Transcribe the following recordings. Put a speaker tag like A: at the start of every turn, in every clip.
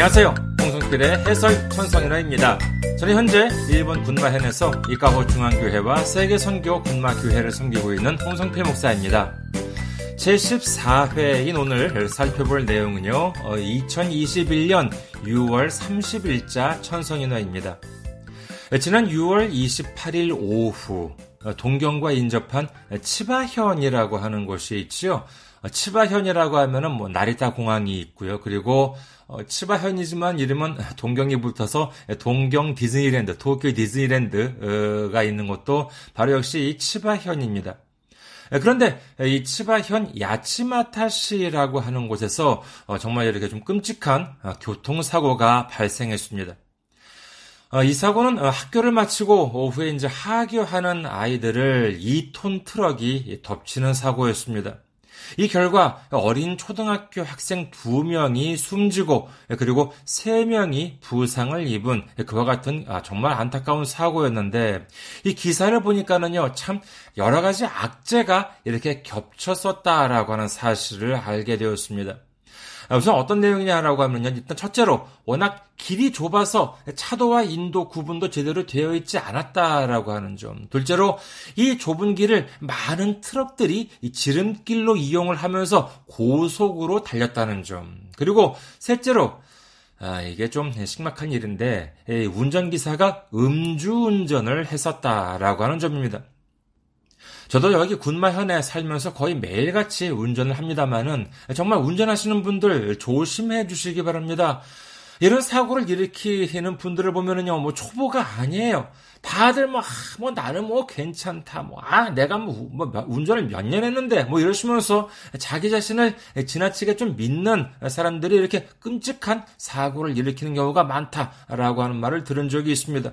A: 안녕하세요. 홍성필의 해설 천성인화입니다. 저는 현재 일본 군마현에서 이카호 중앙교회와 세계선교 군마교회를 섬기고 있는 홍성필 목사입니다. 제14회인 오늘 살펴볼 내용은요, 2021년 6월 30일자 천성인화입니다. 지난 6월 28일 오후, 동경과 인접한 치바현이라고 하는 곳이 있지요. 치바현이라고 하면은 뭐 나리타 공항이 있고요. 그리고 어, 치바현이지만 이름은 동경이 붙어서 동경 디즈니랜드, 도쿄 디즈니랜드가 있는 곳도 바로 역시 이 치바현입니다. 그런데 이 치바현 야치마타시라고 하는 곳에서 어, 정말 이렇게 좀 끔찍한 어, 교통사고가 발생했습니다. 이 사고는 학교를 마치고 오후에 이제 하교하는 아이들을 2톤 트럭이 덮치는 사고였습니다. 이 결과 어린 초등학교 학생 2명이 숨지고 그리고 3명이 부상을 입은 그와 같은 아, 정말 안타까운 사고였는데 이 기사를 보니까는요 참 여러 가지 악재가 이렇게 겹쳤었다라고 하는 사실을 알게 되었습니다. 아, 우선 어떤 내용이냐라고 하면요. 일단 첫째로 워낙 길이 좁아서 차도와 인도 구분도 제대로 되어 있지 않았다라고 하는 점. 둘째로 이 좁은 길을 많은 트럭들이 지름길로 이용을 하면서 고속으로 달렸다는 점. 그리고 셋째로 아, 이게 좀 식막한 일인데 운전기사가 음주운전을 했었다라고 하는 점입니다. 저도 여기 군마현에 살면서 거의 매일같이 운전을 합니다만은 정말 운전하시는 분들 조심해 주시기 바랍니다. 이런 사고를 일으키는 분들을 보면은요, 뭐 초보가 아니에요. 다들 뭐, 아, 뭐 나는 뭐 괜찮다, 뭐, 아, 내가 뭐, 뭐 운전을 몇 년 했는데, 뭐 이러시면서 자기 자신을 지나치게 좀 믿는 사람들이 이렇게 끔찍한 사고를 일으키는 경우가 많다라고 하는 말을 들은 적이 있습니다.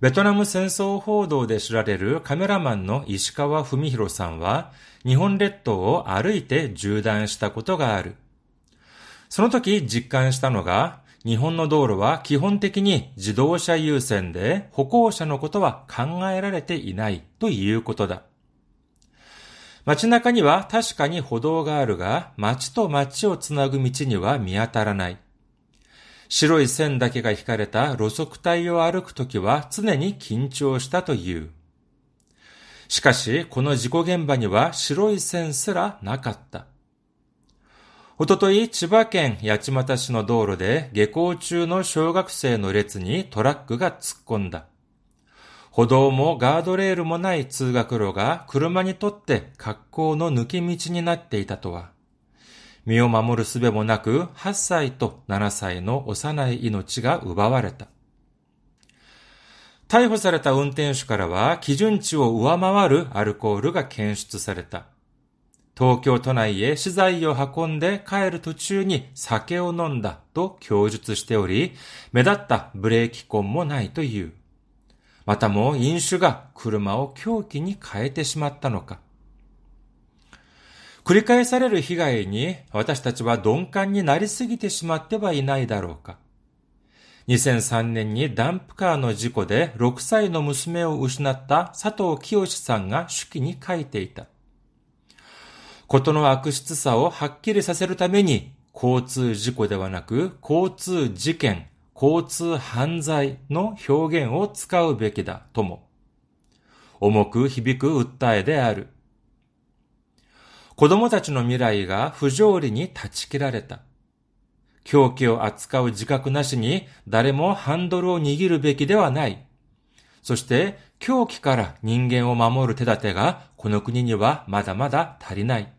A: ベトナム戦争報道で知られるカメラマンの石川文弘さんは、日本列島を歩いて縦断したことがある。その時実感したのが、日本の道路は基本的に自動車優先で歩行者のことは考えられていないということだ。街中には確かに歩道があるが、街と街をつなぐ道には見当たらない。白い線だけが引かれた路側帯を歩くときは常に緊張したという。しかし、この事故現場には白い線すらなかった。おととい、千葉県八街市の道路で下校中の小学生の列にトラックが突っ込んだ。歩道もガードレールもない通学路が車にとって格好の抜け道になっていたとは。身を守る術もなく、8歳と7歳の幼い命が奪われた。逮捕された運転手からは、基準値を上回るアルコールが検出された。東京都内へ資材を運んで帰る途中に酒を飲んだと供述しており、目立ったブレーキ痕もないという。またも飲酒が車を凶器に変えてしまったのか。繰り返される被害に私たちは鈍感になりすぎてしまってはいないだろうか。2003年にダンプカーの事故で6歳の娘を失った佐藤清さんが手記に書いていた。ことの悪質さをはっきりさせるために、交通事故ではなく、交通事件、交通犯罪の表現を使うべきだとも。重く響く訴えである。子供たちの未来が不条理に断ち切られた。狂気を扱う自覚なしに誰もハンドルを握るべきではない。そして狂気から人間を守る手立てがこの国にはまだまだ足りない。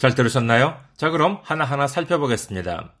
A: 잘 들으셨나요? 자, 그럼 하나하나 살펴보겠습니다.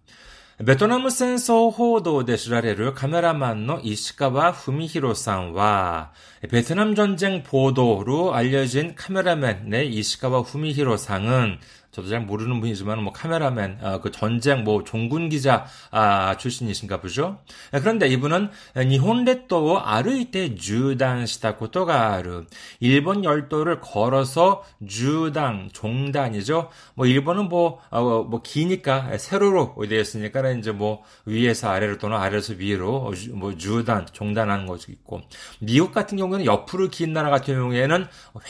A: 베트남戦争 報道で 知られる 카메라만노 이시카와 후미히로さんは 베트남 전쟁 보도로 알려진 카메라맨의 이시카와 후미히로 상은 저도 잘 모르는 분이지만 뭐 카메라맨, 어, 그 전쟁 뭐 종군 기자 아, 출신이신가 보죠. 네, 그런데 이분은 니혼레토 아르이테 주단시다코토가르 일본 열도를 걸어서 주단 종단이죠. 뭐 일본은 뭐뭐 어, 뭐 기니까 세로로 되어 있으니까 이제 뭐 위에서 아래로 또는 아래에서 위로 뭐 주단 종단하는 것이 있고 미국 같은 경우에는 옆으로 긴 나라 같은 경우에는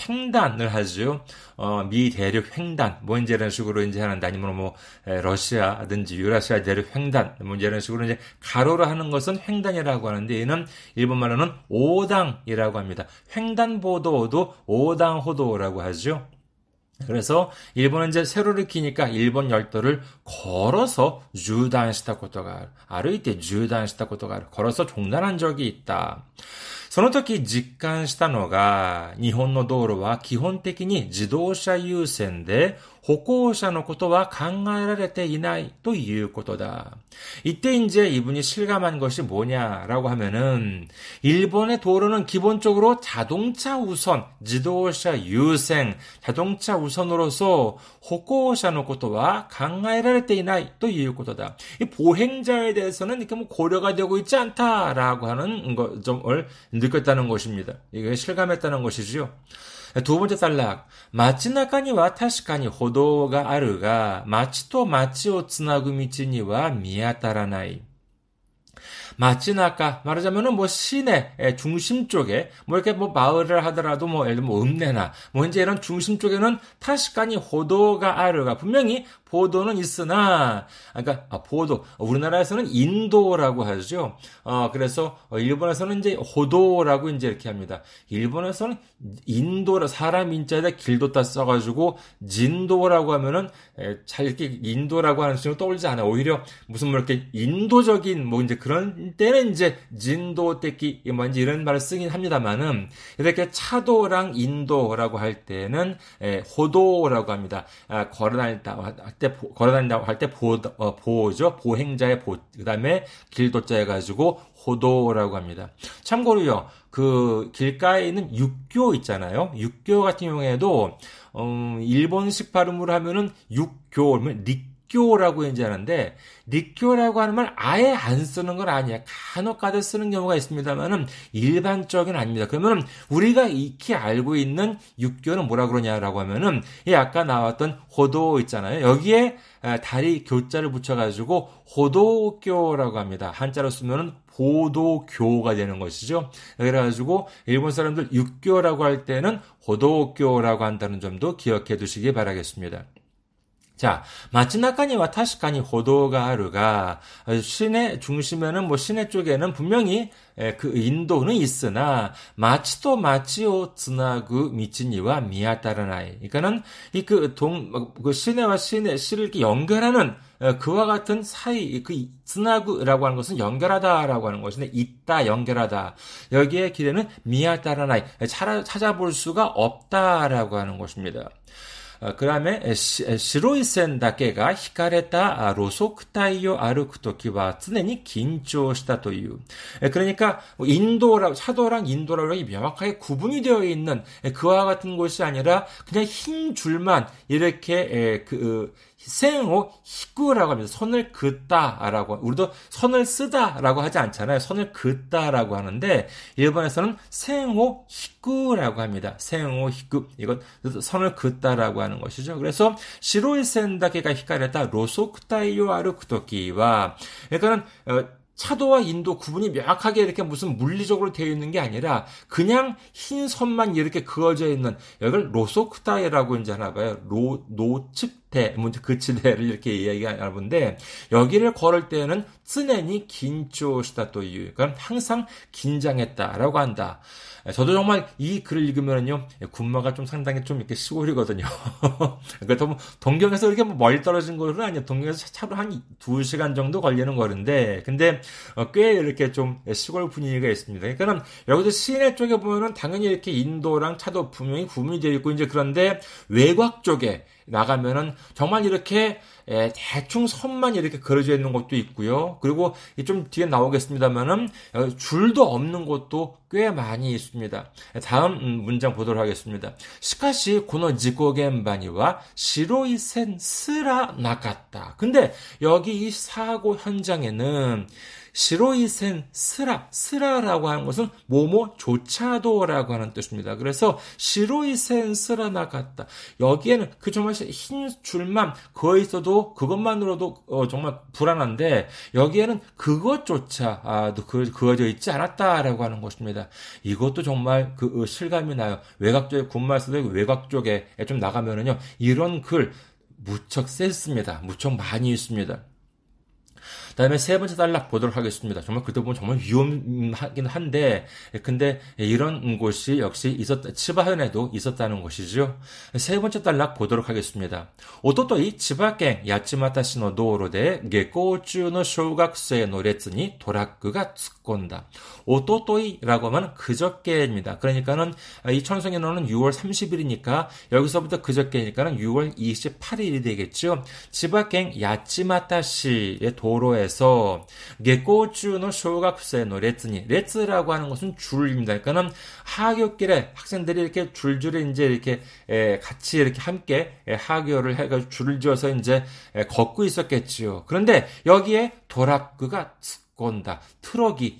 A: 횡단을 하죠. 어, 미 대륙 횡단, 뭐 이제 이런 식으로 이제 하는데 아니면 뭐 러시아든지 유라시아 대륙 횡단, 뭐 이제 이런 식으로 이제 가로로 하는 것은 횡단이라고 하는데 얘는 일본 말로는 横断이라고 합니다. 횡단보도도 오당호도라고 하죠. 그래서 일본은 이제 세로를 키니까 일본 열도를 걸어서 주단시다 것도가 아르이때 주단시다 것도가 걸어서 종단한 적이 있다. その時実感したのが、日本の道路は基本的に自動車優先で、 歩行者のことは考えられていないということだ. 이때 이제 이분이 실감한 것이 뭐냐라고 하면은 일본의 도로는 기본적으로 자동차 우선, 지도차 유생, 자동차 우선으로서 호코샤의 ことは 考えられていない ということだ. 이 보행자에 대해서는 이렇게 뭐 고려가 되고 있지 않다라고 하는 점을 느꼈다는 것입니다. 이게 실감했다는 것이지요. 두 번째 단락. 마치나카니와 타시카니 호도가 아르가, 마치토 마치오 츠나구 미치니와 미아타라나이 마치나카 말하자면은 뭐 시내 중심 쪽에 뭐 이렇게 뭐 마을을 하더라도 뭐 예를 들면 뭐 읍내나 뭐 이제 이런 중심 쪽에는 타시카니 호도가 아르가 분명히 보도는 있으나 그러니까 아, 보도 우리나라에서는 인도라고 하죠. 어 그래서 일본에서는 이제 호도라고 이제 이렇게 합니다. 일본에서는 인도라 사람 인자에다 길도 따 써가지고 진도라고 하면은 에, 잘 이렇게 인도라고 하는 식으로 떠올리지 않아요. 오히려 무슨 뭐 이렇게 인도적인 뭐 이제 그런 때는 이제 진도 떼기 뭐 이제 이런 말을 쓰긴 합니다만은 이렇게 차도랑 인도라고 할 때는 에, 호도라고 합니다. 아, 걸어 다니다 때 걸어다닌다고 할 때 보, 어, 보죠. 보행자의 보. 그 다음에 길도자 해가지고 호도라고 합니다. 참고로요, 그 길가에 있는 육교 있잖아요. 육교 같은 경우에도 음, 일본식 발음으로 하면은 육교, 그러면 릭 교라고 이제 하는데 릭교라고 하는 말 아예 안 쓰는 건 아니야. 간혹 가다 쓰는 경우가 있습니다만은 일반적인 아닙니다. 그러면 우리가 익히 알고 있는 육교는 뭐라 그러냐라고 하면은 이 아까 나왔던 호도 있잖아요. 여기에 다리 교자를 붙여가지고 호도교라고 합니다. 한자로 쓰면은 보도교가 되는 것이죠. 그래가지고 일본 사람들 육교라고 할 때는 호도교라고 한다는 점도 기억해 두시기 바라겠습니다. 시내 중심에는 뭐 시내 쪽에는 분명히 그 인도는 있으나 미아따라나이. 그러니까는 이그 동 그 시내와 시내 시를 이렇게 연결하는 그와 같은 사이 그 즈나그라고 하는 것은 연결하다라고 하는 것인데 있다 연결하다 여기에 기대는 미아따라나이 찾아볼 수가 없다라고 하는 것입니다. 그 다음에 시로이線 だけが 히카레타 로소크타이요 아르크 토키와 常に 긴張した という 그러니까 인도라 차도랑 인도랑 명확하게 구분이 되어 있는 그와 같은 곳이 아니라 그냥 흰 줄만 이렇게 그 생호 히꾸라고 합니다. 선을 긋다라고 우리도 선을 쓰다라고 하지 않잖아요. 선을 긋다라고 하는데 일본에서는 線を引く라고 합니다. 線を引く 이건 선을 긋다라고 하는 것이죠. 그래서 白い線だけが引かれた路側帯を歩くときは 그러니까는 어, 차도와 인도 구분이 명확하게 이렇게 무슨 물리적으로 되어 있는 게 아니라 그냥 흰 선만 이렇게 그어져 있는 여기를 路側帯라고 이제 하나 봐요. 로, 노측대, 뭐 그치대를 이렇게 이야기하나 본데 여기를 걸을 때는 쓰네니 긴조시다 또 이유. 그러니까 항상 긴장했다라고 한다. 저도 정말 이 글을 읽으면요, 군마가 좀 상당히 좀 이렇게 시골이거든요. 그러니까 뭐 동경에서 이렇게 뭐 멀리 떨어진 거는 아니에요. 동경에서 차로 한 2시간 정도 걸리는 거리인데, 근데 어, 꽤 이렇게 좀 시골 분위기가 있습니다. 그러니까 여기도 시내 쪽에 보면은 당연히 이렇게 인도랑 차도 분명히 구분이 되어 있고, 이제 그런데 외곽 쪽에 나가면은 정말 이렇게 예, 대충 선만 이렇게 그려져 있는 것도 있고요. 그리고 좀 뒤에 나오겠습니다만은 어, 줄도 없는 곳도 꽤 많이 있습니다. 다음 음, 문장 보도록 하겠습니다. しかしこの事故現場には白い線すらなかった. 근데 여기 이 사고 현장에는 시로이센 스라, 스라라고 하는 것은 뭐뭐조차도라고 하는 뜻입니다. 그래서 白い線すらなかった. 여기에는 그 정말 흰 줄만 그어 있어도 그것만으로도 어, 정말 불안한데 여기에는 그것조차도 그어져 있지 않았다라고 하는 것입니다. 이것도 정말 그 어, 실감이 나요. 외곽 쪽에 군말 쓰도 외곽 쪽에 좀 나가면은요 이런 글 무척 셌습니다. 무척 많이 있습니다. 그다음에 세 번째 단락 보도록 하겠습니다. 정말 그때 보면 정말 위험하긴 한데 근데 이런 곳이 역시 있었다. 치바현에도 있었다는 것이죠. 세 번째 단락 보도록 하겠습니다. 오또또이 치바県 야치마타시노 도로데 게코쭈노 쇼각세 노레츠니 도라크가 츠꼰다. 오또또이라고 하면 그저께입니다. 그러니까는 이 천성의 너는 6월 30일이니까 여기서부터 그저께니까는 6월 28일이 되겠죠. 치바県 야치마타시의 도로에 에서 下校中の小学生の列に 列라고 하는 것은 줄입니다. 그러니까는 하교길에 학생들이 이렇게 줄줄이 이제 이렇게 에, 같이 이렇게 함께 에, 하교를 해가지고 줄을 지어서 이제 에, 걷고 있었겠지요. 그런데 여기에 トラックが突っ込んだ 트럭이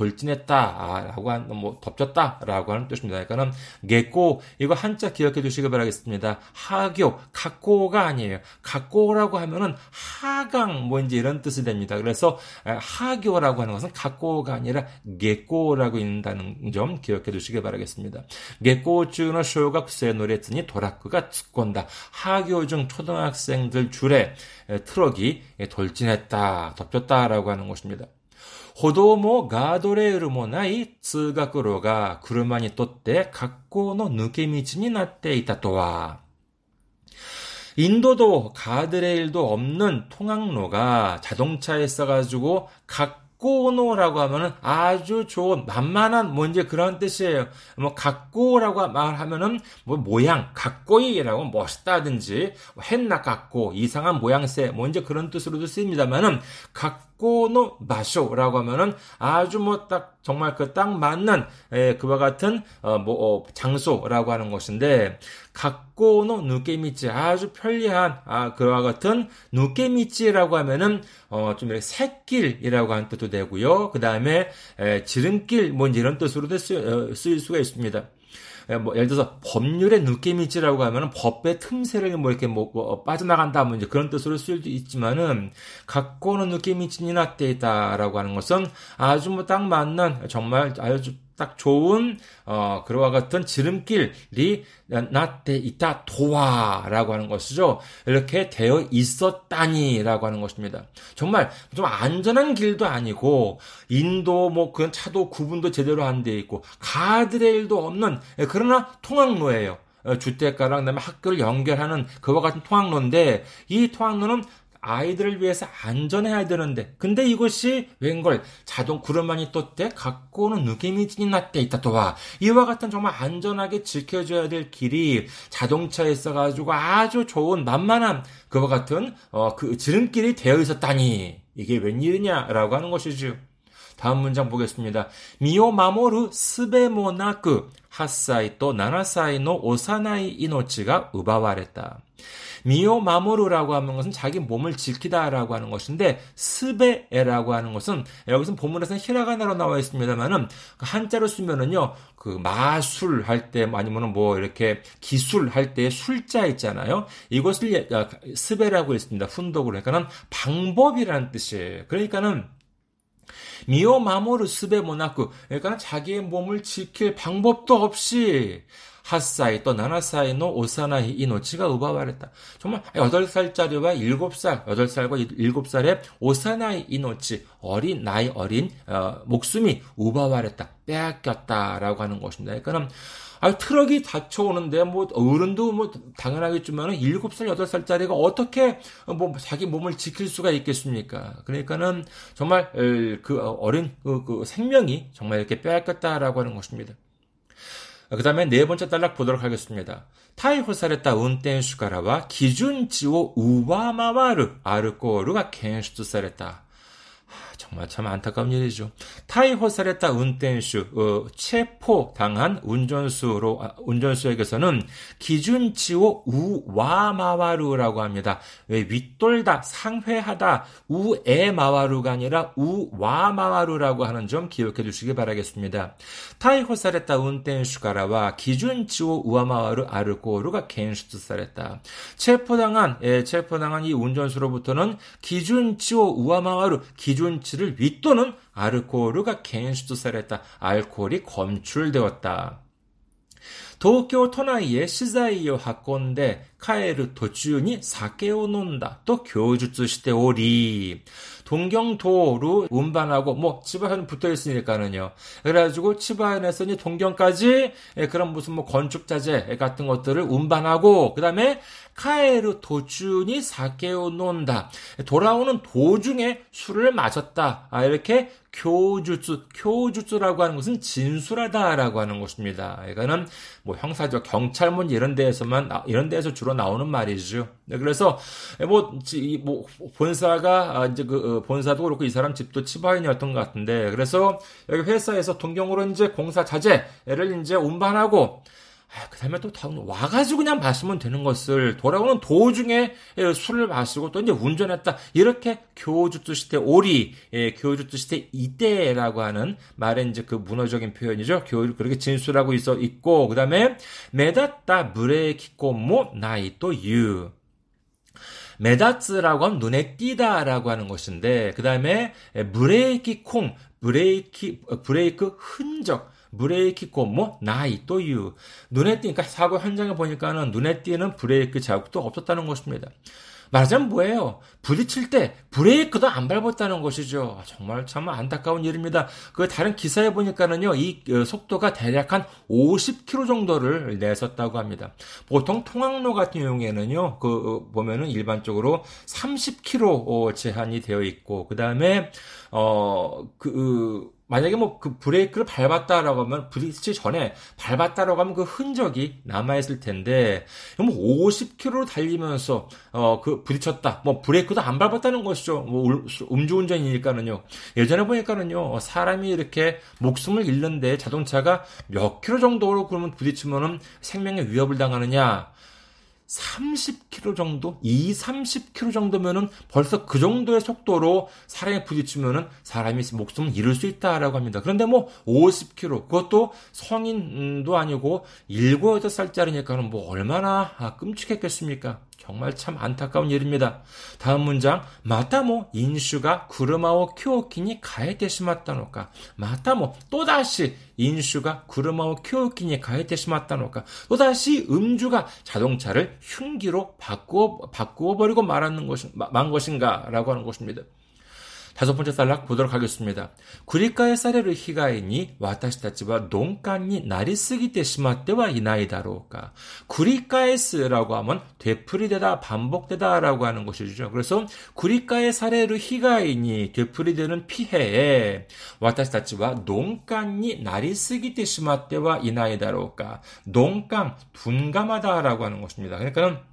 A: 돌진했다라고 한, 뭐, 덮쳤다라고 하는 뜻입니다. 그러니까는, 개꼬, 이거 한자 기억해 주시기 바라겠습니다. 하교, かこう가 아니에요. かこう라고 하면은 하강, 뭐, 이제 이런 뜻이 됩니다. 그래서, 하교라고 하는 것은 かこう가 아니라 げこう라고 있다는 점 기억해 주시기 바라겠습니다. 下校中の小学生の列にトラックが突っ込んだ. 하교 중 초등학생들 줄에 트럭이 돌진했다, 덮쳤다라고 하는 것입니다. 歩道もガードレールもない通学路が車にとって格好の抜け道になっていたとは。 인도도 가드레일도 없는 통학로가 자동차에 써가지고 각 고노라고 하면은 아주 좋은 만만한 뭐 이제 그런 뜻이에요. 뭐 각고라고 말하면은 뭐 모양 각고이라고 멋있다든지 뭐 했나 각고 이상한 모양새 뭐 이제 그런 뜻으로도 쓰입니다만은 각 고노 마쇼라고 하면은 아주 뭐딱 정말 그 딱 맞는 에, 그와 같은 어, 뭐 어, 장소라고 하는 것인데 각고노 누게미치 아주 편리한 아 그와 같은 누게미치라고 하면은 어, 좀 이렇게 새길이라고 하는 뜻도 되고요. 그 다음에 지름길 뭐 이런 뜻으로도 쓰, 어, 쓰일 수가 있습니다. 예, 뭐 예를 들어서 법률의 느낌이지라고 하면 법의 틈새를 뭐 이렇게 뭐, 뭐 빠져나간다 뭐 이제 그런 뜻으로 쓸 수도 있지만은 갖고는 느낌이 진이 나때 있다라고 하는 것은 아주 뭐 딱 맞는 정말 아주 딱 좋은 어 그와 같은 지름길이 나때 있다 도와라고 하는 것이죠. 이렇게 되어 있었다니라고 하는 것입니다. 정말 좀 안전한 길도 아니고 인도 뭐 그런 차도 구분도 제대로 안 돼 있고 가드레일도 없는 예, 그러나 통학로예요. 어, 주택가랑 그다음에 학교를 연결하는 그와 같은 통학로인데 이 통학로는 아이들을 위해서 안전해야 되는데. 근데 이것이 웬걸 자동 구름만이 떴대? 갖고는 느낌이 났대 있다 또와. 이와 같은 정말 안전하게 지켜줘야 될 길이 자동차에 있어가지고 아주 좋은 만만한 그와 같은 어, 그 지름길이 되어 있었다니. 이게 웬일이냐라고 하는 것이죠. 다음 문장 보겠습니다. 身を守るすべもなく八歳と七歳の幼い命が奪われた. 미오 마모르라고 하는 것은 자기 몸을 지키다라고 하는 것인데 すべ라고 하는 것은 여기서 본문에서는 히라가나로 나와 있습니다만은 그 한자로 쓰면은요 그 마술 할 때 아니면은 뭐 이렇게 기술 할 때 술자 있잖아요 이것을 예, 아, すべ라고 했습니다 훈독으로 그러니까는 방법이라는 뜻이에요 그러니까는 身を守るすべもなく 그러니까 자기의 몸을 지킬 방법도 없이 八歳と七歳の幼い命が奪われた. 정말 8살짜리와 7살, 8살과 7살의 오사나이 이노치 어린 나이 어린 어, 목숨이 奪われた. 빼앗겼다라고 하는 것입니다. 그러니까는 아, 트럭이 닫혀오는데, 뭐, 어른도 뭐, 당연하겠지만, 7살, 8살짜리가 어떻게, 뭐, 자기 몸을 지킬 수가 있겠습니까? 그러니까는, 정말, 그 어린, 그, 그 생명이 정말 이렇게 빼앗겼다라고 하는 것입니다. 그 다음에 네 번째 단락 보도록 하겠습니다. 타이호사레타 운転手からは 기준치を 우와마와르 아르코르가 検出された. 정말 참 안타까운 일이죠. 타이호사레타 운텐슈 어, 체포 당한 운전수로 아, 운전수에게서는 기준치오 우와마와루라고 합니다. 왜 윗돌다 상회하다 우에마와루가 아니라 우와마와루라고 하는 점 기억해 주시기 바라겠습니다. 타이호사레타 운텐슈가라와 기준치오 우와마와루 아르코르가 겐슈트사레타 체포당한 예, 체포당한 이 운전수로부터는 기준치오 우와마와루 기준치 를 윗도는 아르코르가 겐슈트사했다. 알코올이 검출되었다. 도쿄 토나이의 시자이요 학건데 카에르 도주니 사케오 논다 또 교주츠 시대 오리 동경도로 운반하고 뭐 치바현 붙어 있으니까는요. 그래가지고 치바현에서 동경까지 그런 무슨 뭐 건축 자재 같은 것들을 운반하고 그 다음에 카에르 도준이 사케오 논다 돌아오는 도중에 술을 마셨다 아, 이렇게 교주츠, 교주츠라고 하는 것은 진술하다라고 하는 것입니다. 이거는 뭐 형사적 경찰문 이런 데에서만 이런 데에서 주로 나오는 말이죠. 네, 그래서 뭐, 뭐 본사가 아, 이제 그 어, 본사도 그렇고 이 사람 집도 치바인이었던 것 같은데 그래서 여기 회사에서 동경으로 이제 공사 자재를 이제 운반하고 아, 그 다음에 또 와가지고 그냥 마시면 되는 것을 돌아오는 도중에 예, 술을 마시고 또 이제 운전했다. 이렇게 供述しており, 예, 교주투 시대 이때라고 하는 말의 이제 그 문어적인 표현이죠. 교, 그렇게 진술하고 있어, 있고, 그 다음에 目立ったブレーキ痕もないという. 目立つ라고 하면 눈에 띄다라고 하는 것인데, 그 다음에 ブレーキ痕, ブレーキ, 브레이크 흔적, 브레이크 콤뭐 나이 또유 눈에 띄니까 사고 현장에 보니까는 눈에 띄는 브레이크 자국도 없었다는 것입니다. 말하자면 뭐예요? 부딪힐 때 브레이크도 안 밟았다는 것이죠. 정말 참 안타까운 일입니다. 그 다른 기사에 보니까는요, 이 어, 속도가 대략 한 50km 정도를 내섰다고 합니다. 보통 통학로 같은 경우에는요, 그 어, 보면은 일반적으로 30km 제한이 되어 있고, 그 다음에 어 그 만약에 뭐 그 브레이크를 밟았다라고 하면 부딪히기 전에 밟았다라고 하면 그 흔적이 남아 있을 텐데 뭐 50km로 달리면서 어 그 부딪혔다. 뭐 브레이크 도 안 밟았다는 것이죠. 뭐 음주운전이니까는요. 예전에 보니까는요. 사람이 이렇게 목숨을 잃는데 자동차가 몇 킬로 정도로 그러면 부딪히면은 생명에 위협을 당하느냐? 30km 정도, 2, 30km 정도면은 벌써 그 정도의 속도로 사람이 부딪히면은 사람이 목숨을 잃을 수 있다라고 합니다. 그런데 뭐 50km, 그것도 성인도 아니고 7, 8살짜리니까는 뭐 얼마나 끔찍했겠습니까? 정말 참 안타까운 일입니다. 다음 문장 마타모 인슈가 구르마오 쿄키니 가에테 시마다노까 마타모 또다시 인슈가 구르마오 쿄키니 가에테 시마다노까 또다시 음주가 자동차를 흉기로 바꾸어 바꾸어 버리고 말하는 것인 만 것인가 라고 하는 것입니다. 다섯 번째 단락 보도록 하겠습니다. 구리카의 사례를 히가이니 와타시타치와 농간이 나리 쓰기때 시마때와 이나이다로우까. 구리카에스라고 하면 되풀이되다 반복되다라고 하는 것이죠. 그래서 구리카의 사례를 히가이니 되풀이되는 피해에 와타시타치와 농간이 나리 쓰기때 시마때와 이나이다로우까. 농간 둔감하다라고 하는 것입니다. 그러니까는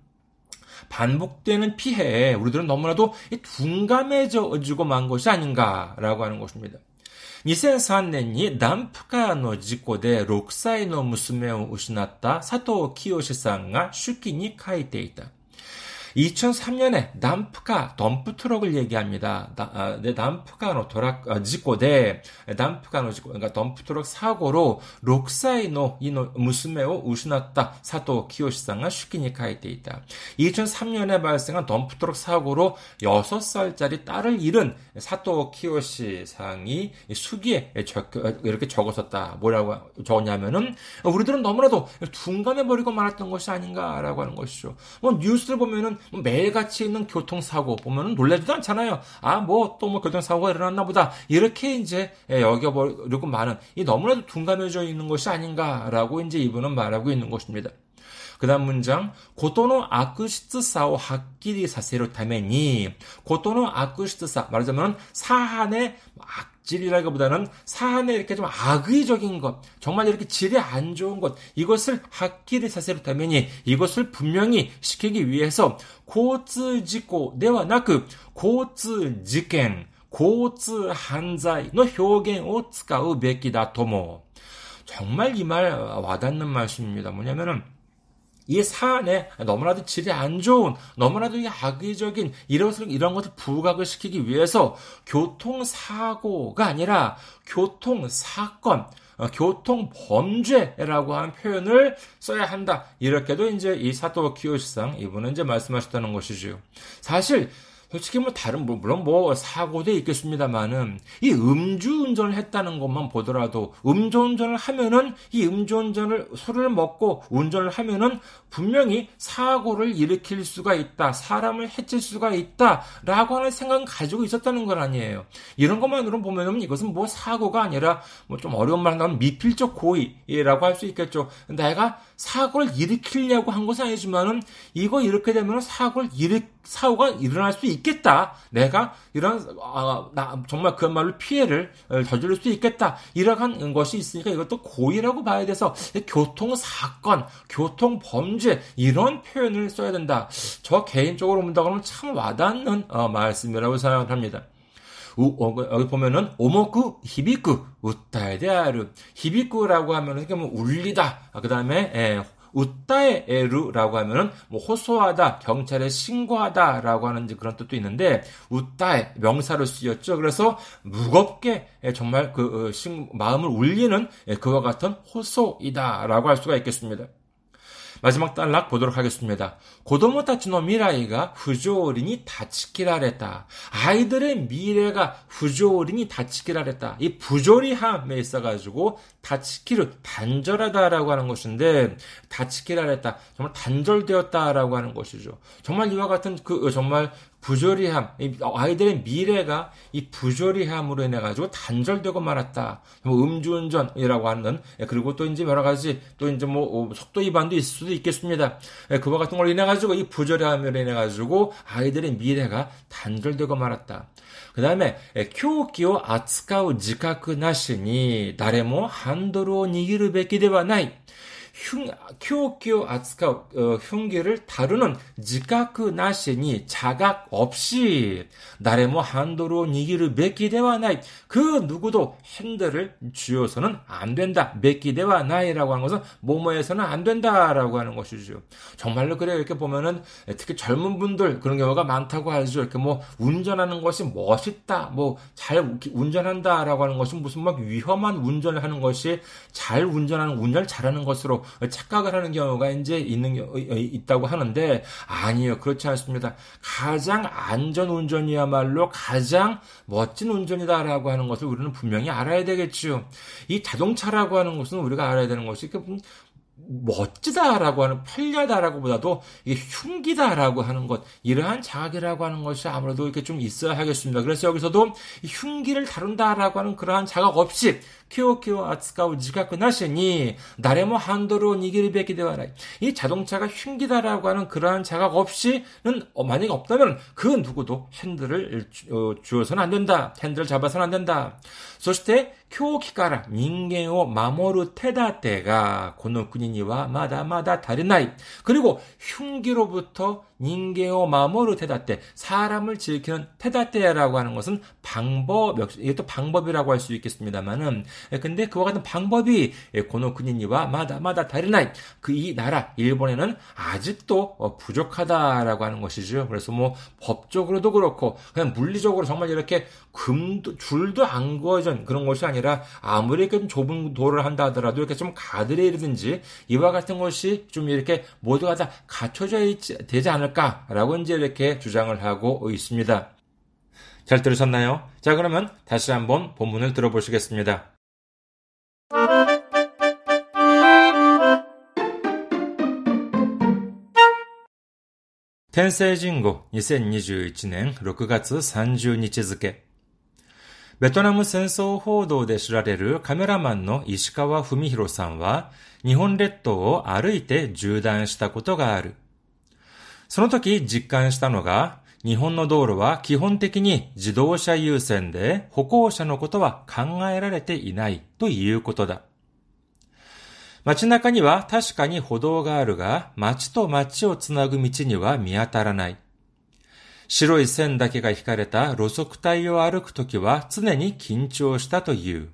A: 반복되는 피해에 우리들은 너무나도 둔감해져지고 만 것이 아닌가라고 하는 것입니다. 2003年に ダンプカーの 事故で 6歳の娘を失った佐藤清さんが手記に書いていた。 2003년에 ダンプカー 덤프 트럭을 얘기합니다. 아, 네, ダンプカーのトラック 아, 事故で ダンプカーの事故 그러니까 덤프 트럭 사고로 六歳の 이노 娘を失った 佐藤清志さんが手記に書いている. 2003년에 발생한 덤프 트럭 사고로 6살짜리 딸을 잃은 사토 키요시 상이 수기에 적, 이렇게 적었었다. 뭐라고 적었냐면은 우리들은 너무나도 둔감해 버리고 말았던 것이 아닌가라고 하는 것이죠. 뭐 뉴스를 보면은 뭐 매일같이 있는 교통사고 보면 놀라지도 않잖아요. 아, 뭐, 또 뭐 교통사고가 일어났나 보다. 이렇게 이제 여겨버리고 많은, 이 너무나도 둔감해져 있는 것이 아닌가라고 이제 이분은 말하고 있는 것입니다. 그 다음 문장, 고토노 아쿠시트사오 학기리 사세로 타메니, 고토노 아쿠시트사, 말하자면 사한의 악 질이라기보다는 사안에 이렇게 좀 악의적인 것, 정말 이렇게 질이 안 좋은 것, 이것을 학기를 사세를 타면이 이것을 분명히 시키기 위해서 고츠지고 내와 나그 고츠지켄, 고츠한자의 표현을 使うべきだとも 정말 이 말 와닿는 말씀입니다. 뭐냐면은 이 사안에 너무나도 질이 안 좋은, 너무나도 악의적인 이런, 이런 것을 부각을 시키기 위해서 교통사고가 아니라 교통사건, 어, 교통 범죄라고 하는 표현을 써야 한다. 이렇게도 이제 이 사토 키요시상 이분은 이제 말씀하셨다는 것이죠. 사실 솔직히 뭐 다른 뭐 물론 뭐 사고도 있겠습니다만은 이 음주운전을 했다는 것만 보더라도 음주운전을 하면은 이 음주운전을 술을 먹고 운전을 하면은 분명히 사고를 일으킬 수가 있다 사람을 해칠 수가 있다라고 하는 생각은 가지고 있었다는 건 아니에요. 이런 것만으로 보면은 이것은 뭐 사고가 아니라 뭐 좀 어려운 말 하면 미필적 고의라고 할 수 있겠죠. 내가 사고를 일으키려고 한 것은 아니지만은 이거 이렇게 되면 사고를 일으 사고가 일어날 수 있겠다. 내가 이런 아, 나 정말 그야말로 피해를 저지를 수 있겠다. 이러한 것이 있으니까 이것도 고의라고 봐야 돼서 교통 사건, 교통 범죄 이런 표현을 써야 된다. 저 개인적으로 본다 그러면 참 와닿는 어, 말씀이라고 생각을 합니다. 우, 어, 그, 여기 보면은 오모쿠 히비쿠 우타에 대하루 히비쿠라고 하면은 이게 뭐 울리다 그 다음에 예, 우타에 에루라고 하면은 뭐 호소하다, 경찰에 신고하다라고 하는 그런 뜻도 있는데 우타에 명사로 쓰였죠. 그래서 무겁게 예, 정말 그 어, 마음을 울리는 예, 그와 같은 호소이다라고 할 수가 있겠습니다. 마지막 단락 보도록 하겠습니다. 고도모 타치노 미라이가 후조어린이 다치키라랬다. 아이들의 미래가 후조어린이 다치키라랬다. 이 부조리함에 있어가지고 다치키를 단절하다라고 하는 것인데 다치키라랬다. 정말 단절되었다라고 하는 것이죠. 정말 이와 같은 그 정말 부조리함, 아이들의 미래가 이 부조리함으로 인해 가지고 단절되고 말았다. 뭐 음주운전이라고 하는 예, 그리고 또 이제 여러 가지 또 이제 뭐 어, 속도 위반도 있을 수도 있겠습니다. 예, 그와 같은 걸로 인해 가지고 이 부조리함으로 인해 가지고 아이들의 미래가 단절되고 말았다. 그 다음에 교기오 예, 아츠카우 지카크 나시니 나레모 뭐 한도로 니기르 베끼데와 나이 흉, 큐오키오 아츠카, 어, 흉기를 다루는 지카크 나시니 자각 없이 나레모 한도로 니기를 메기대와 나이 그 누구도 핸들을 쥐어서는 안 된다. 메기대와 나이라고 하는 것은 모모에서는 안 된다라고 하는 것이죠. 정말로 그래요. 이렇게 보면은 특히 젊은 분들 그런 경우가 많다고 하죠. 이렇게 뭐 운전하는 것이 멋있다. 뭐 잘 운전한다라고 하는 것은 무슨 막 위험한 운전을 하는 것이 잘 운전하는 운전을 잘하는 것으로 착각을 하는 경우가 이제 있는 있다고 하는데 아니요 그렇지 않습니다. 가장 안전 운전이야말로 가장 멋진 운전이다라고 하는 것을 우리는 분명히 알아야 되겠죠. 이 자동차라고 하는 것은 우리가 알아야 되는 것이 멋지다라고 하는 편리하다라고 보다도 이게 흉기다라고 하는 것 이러한 자각이라고 하는 것이 아무래도 이렇게 좀 있어야 하겠습니다. 그래서 여기서도 흉기를 다룬다라고 하는 그러한 자각 없이 키오키오 아츠카우 지가크 나시니 나레모 한도로 니기를 뺏기 되와라. 이 자동차가 흉기다라고 하는 그러한 자각 없이는 어, 만약에 없다면 그 누구도 핸들을 어, 주어서는 안 된다. 핸들을 잡아서는 안 된다. そして狂気から人間を守る手立てがこの国にはまだまだ足りない。 그리고 흉기로부터 닌게오 마모르 테다테 사람을 지키는 테다테라고 하는 것은 방법 이것도 방법이라고 할 수 있겠습니다만은 예, 근데 그와 같은 방법이 예, 고노쿠니니와 마다마다 다르나이 그이 나라 일본에는 아직도 어, 부족하다라고 하는 것이죠. 그래서 뭐 법적으로도 그렇고 그냥 물리적으로 정말 이렇게 금도 줄도 안 그어진 그런 것이 아니라 아무리 좀 좁은 도를 한다 하더라도 이렇게 좀 가드레일이든지 이와 같은 것이 좀 이렇게 모두가 다 갖춰져 있지 되지 않을 않을까라고 이제 이렇게 주장을 하고 있습니다. 잘 들으셨나요? 자, 그러면 다시 한번 본문을 들어보시겠습니다. 天聖人語2021年6月30日付。ベトナム戦争報道で知られるカメラマンの石川文宏さんは、日本列島を歩いて縦断したことがある。その時実感したのが、日本の道路は基本的に自動車優先で歩行者のことは考えられていないということだ。街中には確かに歩道があるが、街と街をつなぐ道には見当たらない。白い線だけが引かれた路側帯を歩くときは常に緊張したという。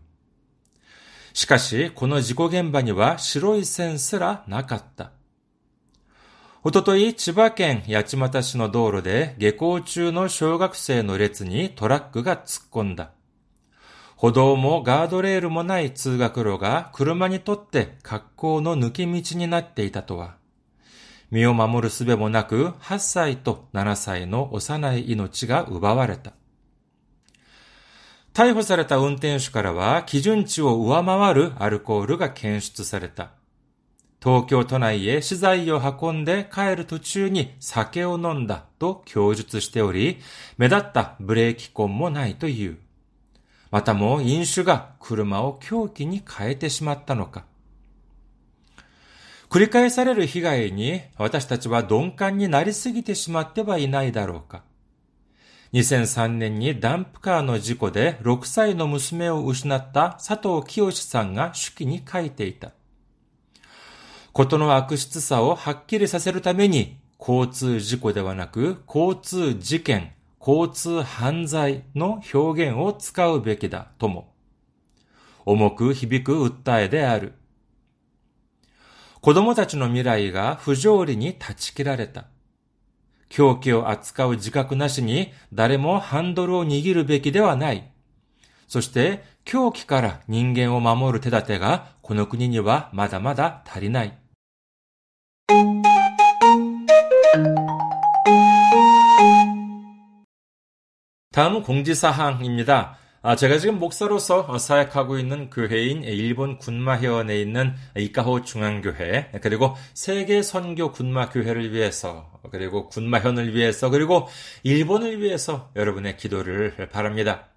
A: しかし、この事故現場には白い線すらなかった。おととい、千葉県八街市の道路で下校中の小学生の列にトラックが突っ込んだ。歩道もガードレールもない通学路が車にとって格好の抜け道になっていたとは。身を守る術もなく8歳と7歳の幼い命が奪われた。逮捕された運転手からは基準値を上回るアルコールが検出された。東京都内へ資材を運んで帰る途中に酒を飲んだと供述しており、目立ったブレーキ痕もないという。またも飲酒が車を凶器に変えてしまったのか。繰り返される被害に私たちは鈍感になりすぎてしまってはいないだろうか。2003年にダンプカーの事故で6歳の娘を失った佐藤清さんが手記に書いていた。ことの悪質さをはっきりさせるために、交通事故ではなく、交通事件、交通犯罪の表現を使うべきだとも。重く響く訴えである。子供たちの未来が不条理に断ち切られた。狂気を扱う自覚なしに誰もハンドルを握るべきではない。そして狂気から人間を守る手立てがこの国にはまだまだ足りない。 다음은 공지사항입니다. 아, 제가 지금 목사로서 사역하고 있는 교회인 일본 군마회원에 있는 이카호 중앙교회, 그리고 세계 선교 군마교회를 위해서, 그리고 군마현을 위해서, 그리고 일본을 위해서 여러분의 기도를 바랍니다.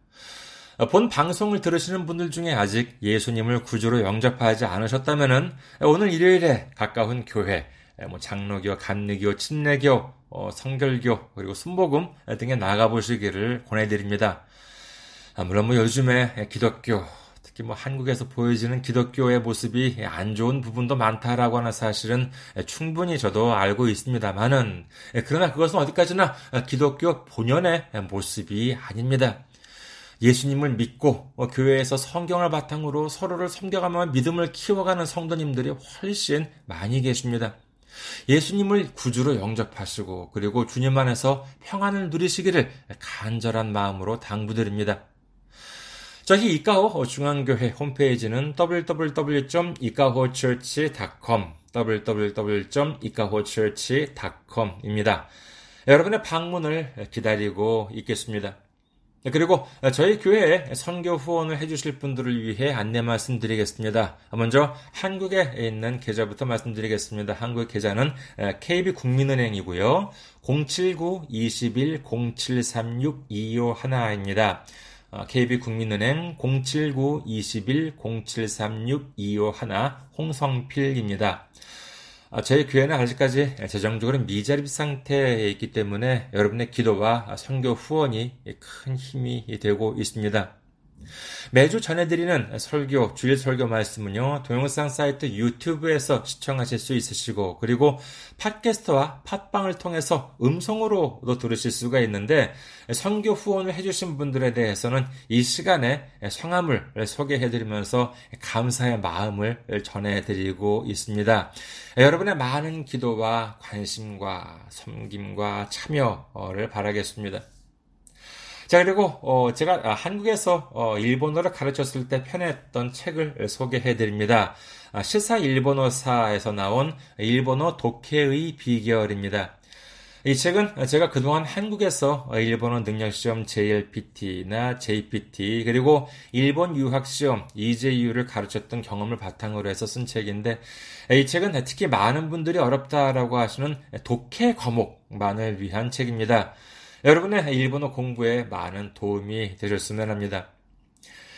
A: 본 방송을 들으시는 분들 중에 아직 예수님을 구주로 영접하지 않으셨다면 오늘 일요일에 가까운 교회, 뭐 장로교, 감리교, 침례교, 어, 성결교 그리고 순복음 등에 나가 보시기를 권해드립니다. 아, 물론 뭐 요즘에 기독교 특히 뭐 한국에서 보여지는 기독교의 모습이 안 좋은 부분도 많다라고 하는 사실은 충분히 저도 알고 있습니다만은 그러나 그것은 어디까지나 기독교 본연의 모습이 아닙니다. 예수님을 믿고 어, 교회에서 성경을 바탕으로 서로를 섬겨가며 믿음을 키워가는 성도님들이 훨씬 많이 계십니다. 예수님을 구주로 영접하시고 그리고 주님 안에서 평안을 누리시기를 간절한 마음으로 당부드립니다. 저희 이카호 중앙교회 홈페이지는 www.ikahochurch.com www.ikahochurch.com입니다. 여러분의 방문을 기다리고 있겠습니다. 네, 그리고 저희 교회에 선교 후원을 해주실 분들을 위해 안내 말씀드리겠습니다. 먼저 한국에 있는 계좌부터 말씀드리겠습니다. 한국 계좌는 KB 국민은행이고요. 079-21-0736-251입니다. KB 국민은행 079-21-0736-251 홍성필입니다. 아, 저희 교회는 아직까지 재정적으로 미자립 상태에 있기 때문에 여러분의 기도와 선교 후원이 큰 힘이 되고 있습니다. 매주 전해드리는 설교, 주일 설교 말씀은요, 동영상 사이트 유튜브에서 시청하실 수 있으시고, 그리고 팟캐스트와 팟빵을 통해서 음성으로도 들으실 수가 있는데, 선교 후원을 해주신 분들에 대해서는 이 시간에 성함을 소개해드리면서 감사의 마음을 전해드리고 있습니다. 여러분의 많은 기도와 관심과 섬김과 참여를 바라겠습니다. 자, 그리고, 어, 제가 아, 한국에서 어, 일본어를 가르쳤을 때 편했던 책을 소개해 드립니다. 아, 시사 일본어사에서 나온 일본어 독해의 비결입니다. 이 책은 제가 그동안 한국에서 일본어 능력시험 JLPT나 JPT 그리고 일본 유학시험 EJU를 가르쳤던 경험을 바탕으로 해서 쓴 책인데 이 책은 특히 많은 분들이 어렵다라고 하시는 독해 과목만을 위한 책입니다. 여러분의 일본어 공부에 많은 도움이 되셨으면 합니다.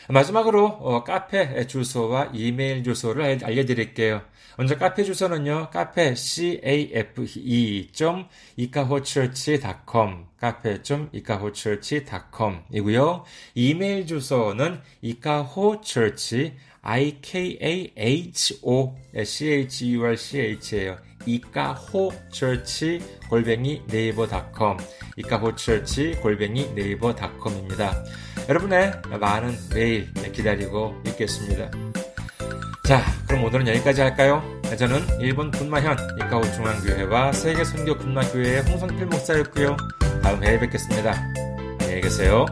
A: 마지막으로 어, 카페 주소와 이메일 주소를 알려드릴게요. 먼저 카페 주소는요. 카페 cafe.ikahochurch.com 카페.ikahochurch.com 이고요. 이메일 주소는 ikahochurch i-k-a-h-o c-h-u-r-c-h예요. 이카호처치 골뱅이 네이버닷컴 이카호처치 골뱅이 네이버닷컴입니다. 여러분의 많은 메일 기다리고 있겠습니다. 자, 그럼 오늘은 여기까지 할까요? 저는 일본 군마현 이카호 중앙교회와 세계 선교 군마교회의 홍성필 목사였고요. 다음 회에 뵙겠습니다. 안녕히 계세요.